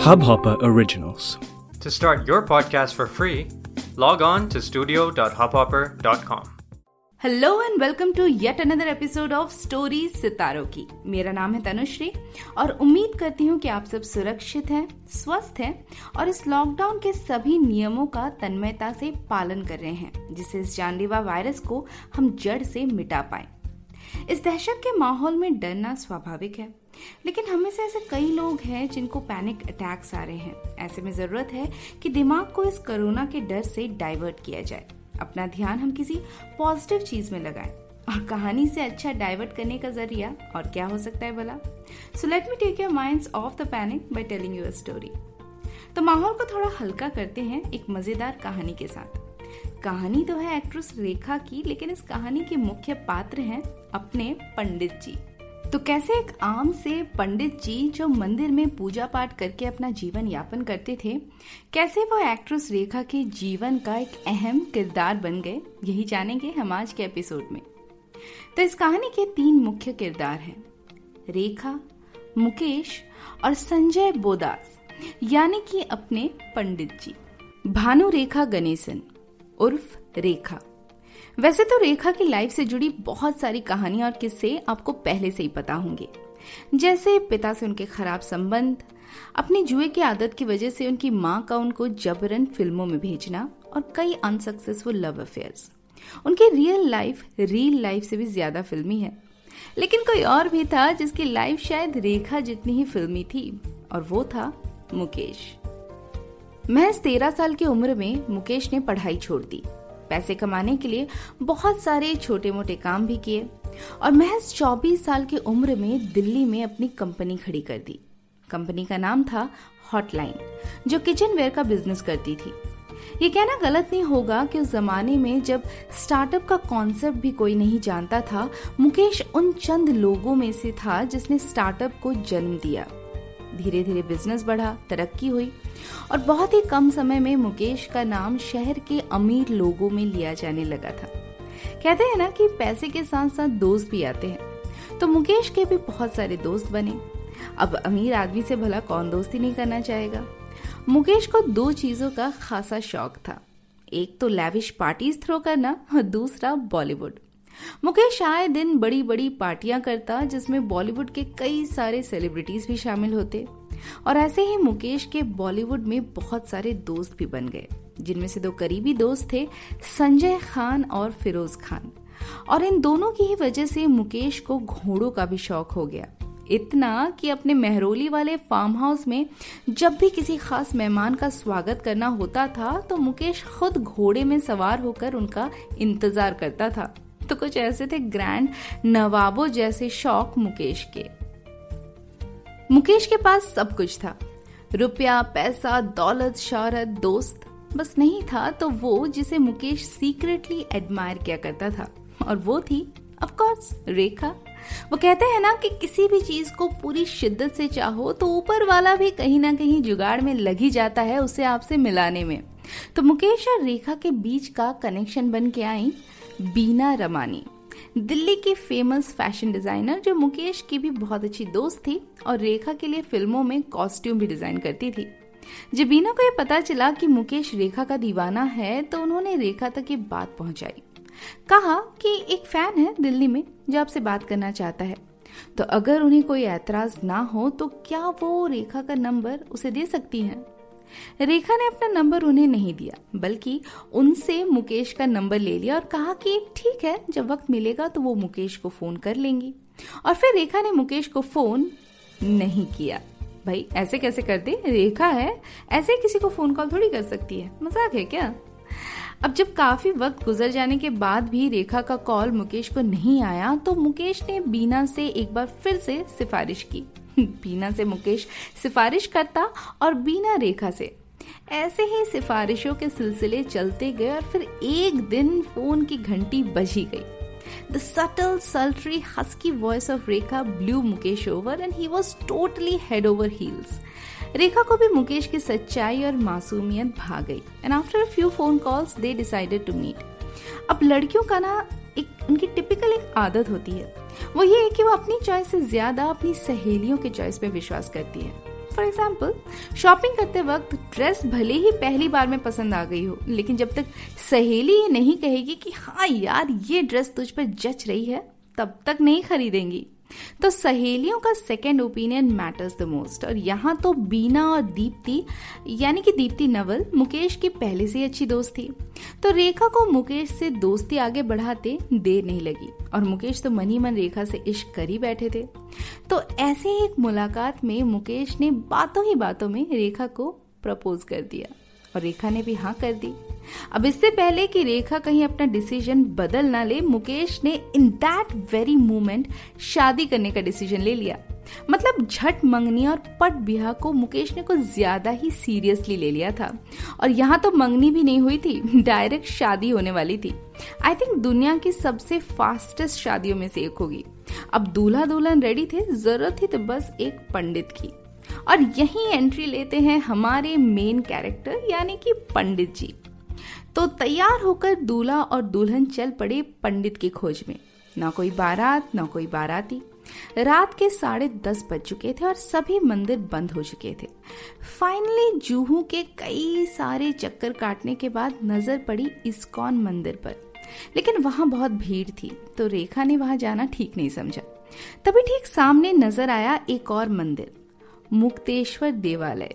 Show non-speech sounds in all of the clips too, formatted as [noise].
Hubhopper Originals. To start your podcast for free, log on to studio.hubhopper.com. Hello and welcome to yet another episode of story सितारों की मेरा नाम है तनुश्री और उम्मीद करती हूँ कि आप सब सुरक्षित हैं स्वस्थ हैं और इस लॉकडाउन के सभी नियमों का तन्मयता से पालन कर रहे हैं जिससे इस जानलेवा वायरस को हम जड़ से मिटा पाए इस दहशत के माहौल में डरना स्वाभाविक है लेकिन हमें से ऐसे कई लोग हैं जिनको पैनिक अटैक्स आ रहे हैं। ऐसे में ज़रूरत है कि दिमाग को इस कोरोना के डर से डाइवर्ट किया जाए। अपना ध्यान हम किसी पॉजिटिव चीज़ में लगाएँ और कहानी से अच्छा डाइवर्ट करने का ज़रिया और क्या हो सकता है भला? So let me take your minds off the panic by telling you a story तो माहौल को थोड़ा हल्का करते हैं एक मज़ेदार कहानी के साथ। कहानी तो है एक्ट्रेस रेखा की, लेकिन इस कहानी के मुख्य पात्र हैं अपने पंडित जी। तो कैसे एक आम से पंडित जी जो मंदिर में पूजा पाठ करके अपना जीवन यापन करते थे, कैसे वो एक्ट्रेस रेखा के जीवन का एक अहम किरदार बन गए, यही जानेंगे हम आज के एपिसोड में। तो इस कहानी के तीन मुख्य किरदार हैं, रेखा, मुकेश और संजय बोदास, यानी कि अपने पंडित जी। भानु रेखा गणेशन, उर्फ़ रेखा। वैसे तो रेखा की लाइफ से जुड़ी बहुत सारी कहानियाँ और किस्से आपको पहले से ही पता होंगे। जैसे पिता से उनके खराब संबंध, अपनी जुए की आदत की वजह से उनकी माँ का उनको जबरन फ़िल्मों में भेजना और कई अनसक्सेसफुल लव अफेयर्स उनकी रियल लाइफ रियल लाइफ से भी ज़्यादा फिल्मी है। लेकिन कोई और भी था जिसकी लाइफ शायद रेखा जितनी ही फिल्मी थी, और वो था मुकेश। महज तेरह साल की उम्र में मुकेश ने पढ़ाई छोड़ दी। पैसे कमाने के लिए बहुत सारे छोटे मोटे काम भी किए और महज 24 साल की उम्र में दिल्ली में अपनी कंपनी खड़ी कर दी। कंपनी का नाम था हॉटलाइन जो किचन वेयर का बिज़नेस करती थी। ये कहना गलत नहीं होगा कि उस जमाने में जब स्टार्टअप का कॉन्सेप्ट भी कोई नहीं जानता था, मुकेश उन चंद लोगों में से था जिसने स्टार्टअप को जन्म दिया। धीरे धीरे बिज़नेस बढ़ा, तरक्की हुई और बहुत ही कम समय में मुकेश का नाम शहर के अमीर लोगों में लिया जाने लगा था। कहते हैं ना कि पैसे के साथ साथ दोस्त भी आते हैं तो मुकेश के भी बहुत सारे दोस्त बने। अब अमीर आदमी से भला कौन दोस्ती नहीं करना चाहेगा? मुकेश को दो चीज़ों का खासा शौक था, एक तो लैविश पार्टीज़ थ्रो करना और दूसरा बॉलीवुड मुकेश आए दिन बड़ी बड़ी पार्टियाँ करता, जिसमें बॉलीवुड के कई सारे सेलिब्रिटीज भी शामिल होते। और ऐसे ही मुकेश के बॉलीवुड में बहुत सारे दोस्त भी बन गए, जिनमें से दो करीबी दोस्त थे, संजय खान और फिरोज खान। और इन दोनों की ही वजह से मुकेश को घोड़ों का भी शौक हो गया। इतना कि अपने मेहरोली वाले फार्म हाउस में जब भी किसी खास मेहमान का स्वागत करना होता था तो मुकेश खुद घोड़े में सवार होकर उनका इंतज़ार करता था। तो कुछ ऐसे थे ग्रैंड नवाबों जैसे शौक मुकेश के। मुकेश के पास सब कुछ था। रुपया, पैसा, दौलत, शौहरत, दोस्त, बस नहीं था तो वो जिसे मुकेश सीक्रेटली एडमायर किया करता था। और वो थी ऑफ़ कोर्स रेखा। वो कहते हैं ना कि किसी भी चीज़ को पूरी शिद्दत से चाहो तो ऊपर वाला भी कहीं ना कहीं जुगाड़ में लग ही जाता है उसे आपसे मिलाने में। तो मुकेश और रेखा के बीच का कनेक्शन बन के आई। बीना रमानी, दिल्ली की फ़ेमस फ़ैशन डिज़ाइनर जो मुकेश की भी बहुत अच्छी दोस्त थी और रेखा के लिए फ़िल्मों में कॉस्ट्यूम भी डिज़ाइन करती थी। जब बीना को यह पता चला कि मुकेश रेखा का दीवाना है तो उन्होंने रेखा तक ये बात पहुंचाई। कहा कि एक फ़ैन है दिल्ली में जो आपसे बात करना चाहता है। तो अगर उन्हें कोई ऐतराज ना हो तो क्या वो रेखा का नंबर उसे दे सकती हैं? रेखा ने अपना नंबर उन्हें नहीं दिया, बल्कि उनसे मुकेश का नंबर ले लिया और कहा कि ठीक है, जब वक्त मिलेगा तो वो मुकेश को फ़ोन कर लेंगी। और फिर रेखा ने मुकेश को फ़ोन नहीं किया। भाई, ऐसे कैसे करते? रेखा है, ऐसे किसी को फ़ोन कॉल थोड़ी कर सकती है। मज़ाक है क्या? अब जब काफ़ी वक्त गुजर जाने के बाद भी रेखा का कॉल मुकेश को नहीं आया तो मुकेश ने बीना से एक बार फिर से सिफारिश की। बीना से मुकेश सिफारिश करता और बीना रेखा से। ऐसे ही सिफारिशों के सिलसिले चलते गए और फिर एक दिन फ़ोन की घंटी बजी गई। The subtle sultry husky voice of Rekha blew Mukesh over and he was totally head over heels Rekha को भी मुकेश की सच्चाई और मासूमियत भा गई and after few phone calls they decided to meet अब लड़कियों का ना एक, उनकी टिपिकल एक आदत होती है। वो ये है कि वो अपनी चॉइस से ज़्यादा अपनी सहेलियों के चॉइस पे विश्वास करती है। फॉर एग्ज़ाम्पल शॉपिंग करते वक्त ड्रेस भले ही पहली बार में पसंद आ गई हो, लेकिन जब तक सहेली ये नहीं कहेगी कि हाँ यार, ये ड्रेस तुझ पर जच रही है, तब तक नहीं खरीदेंगी। तो सहेलियों का second opinion matters the most और यहाँ तो बीना और दीप्ति, यानी कि दीप्ति नवल, मुकेश की पहले से अच्छी दोस्त थी। तो रेखा को मुकेश से दोस्ती आगे बढ़ाते देर नहीं लगी। और मुकेश तो मनी मन रेखा से इश्क कर ही बैठे थे। तो ऐसे एक मुलाकात में मुकेश ने बातों ही बातों में रेखा को प्रपोज कर दिया। और रेखा ने भी हाँ कर दी। अब इससे पहले कि रेखा कहीं अपना डिसीज़न बदल ना ले, मुकेश ने इन दैट वेरी मोमेंट शादी करने का डिसीज़न ले लिया। मतलब झट मंगनी और पट बिहा को मुकेश ने कुछ ज़्यादा ही सीरियसली ले लिया था। और यहाँ तो मंगनी भी नहीं हुई थी [laughs] डायरेक्ट शादी होने वाली थी। आई थिंक दुनिया की सबसे फास्टेस्ट शादियों में से एक होगी। अब दूल्हा दुल्हन रेडी थे, ज़रूरत थी तो बस एक पंडित की। और यही एंट्री लेते हैं हमारे मेन कैरेक्टर यानी कि पंडित जी। तो तैयार होकर दूल्हा और दुल्हन चल पड़े पंडित की खोज में। ना कोई बारात, ना कोई बाराती। रात के साढ़े दस बज चुके थे और सभी मंदिर बंद हो चुके थे। फाइनली जूहू के कई सारे चक्कर काटने के बाद नज़र पड़ी इस्कॉन मंदिर पर। लेकिन वहाँ बहुत भीड़ थी तो रेखा ने वहाँ जाना ठीक नहीं समझा। तभी ठीक सामने नज़र आया एक और मंदिर, मुक्तेश्वर देवालय।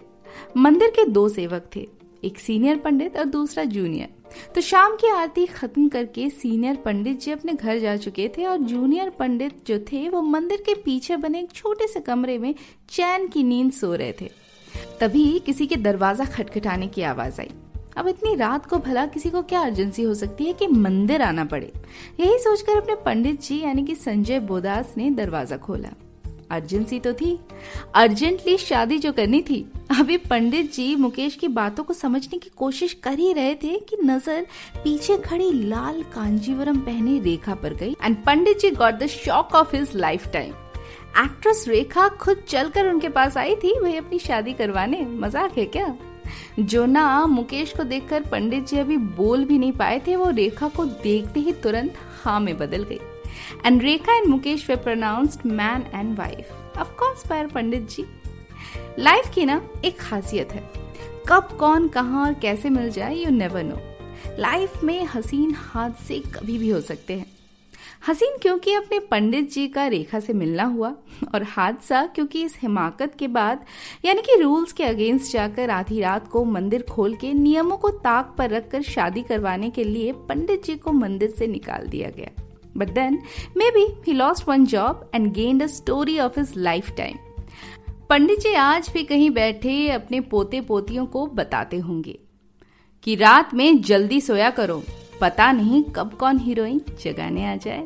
मंदिर के दो सेवक थे एक सीनियर पंडित और दूसरा जूनियर। तो शाम की आरती खत्म करके सीनियर पंडित जी अपने घर जा चुके थे और जूनियर पंडित जो थे, वो मंदिर के पीछे बने एक छोटे से कमरे में चैन की नींद सो रहे थे। तभी किसी के दरवाज़ा खटखटाने की आवाज़ आई। अब इतनी रात को भला किसी को क्या अर्जेंसी हो सकती है कि मंदिर आना पड़े? यही सोचकर अपने पंडित जी, यानी कि संजय बोदास ने दरवाज़ा खोला। अर्जेंसी तो थी। अर्जेंटली शादी जो करनी थी अभी पंडित जी मुकेश की बातों को समझने की कोशिश कर ही रहे थे कि नज़र पीछे खड़ी लाल कांजीवरम पहने रेखा पर गई। And Pandit ji got the shock of his lifetime actress Rekha खुद चलकर उनके पास आई थी, वही अपनी शादी करवाने। मज़ाक है क्या? जो ना मुकेश को देखकर पंडित जी अभी बोल भी नहीं पाए थे, वो रेखा को देखते ही तुरंत हाँ में बदल गई। And Rekha and Mukesh pronounced man and wife. Of course by our Pandit ji life की ना एक खासियत है। कब कौन कहा और कैसे मिल जाए यू नेवर नो लाइफ में हसीन हादसे कभी भी हो सकते हैं। हसीन क्योंकि अपने पंडित जी का रेखा से मिलना हुआ और हादसा क्योंकि इस हिमाकत के बाद यानी कि रूल्स के अगेंस्ट जाकर आधी रात को मंदिर खोल के नियमों को ताक पर रखकर शादी करवाने के लिए पंडित जी को मंदिर से निकाल दिया गया। But then, maybe he lost one job and gained a story of his lifetime. पंडित जी आज भी कहीं बैठे अपने पोते पोतियों को बताते होंगे कि रात में जल्दी सोया करो, पता नहीं कब कौन हीरोइन जगाने आ जाए।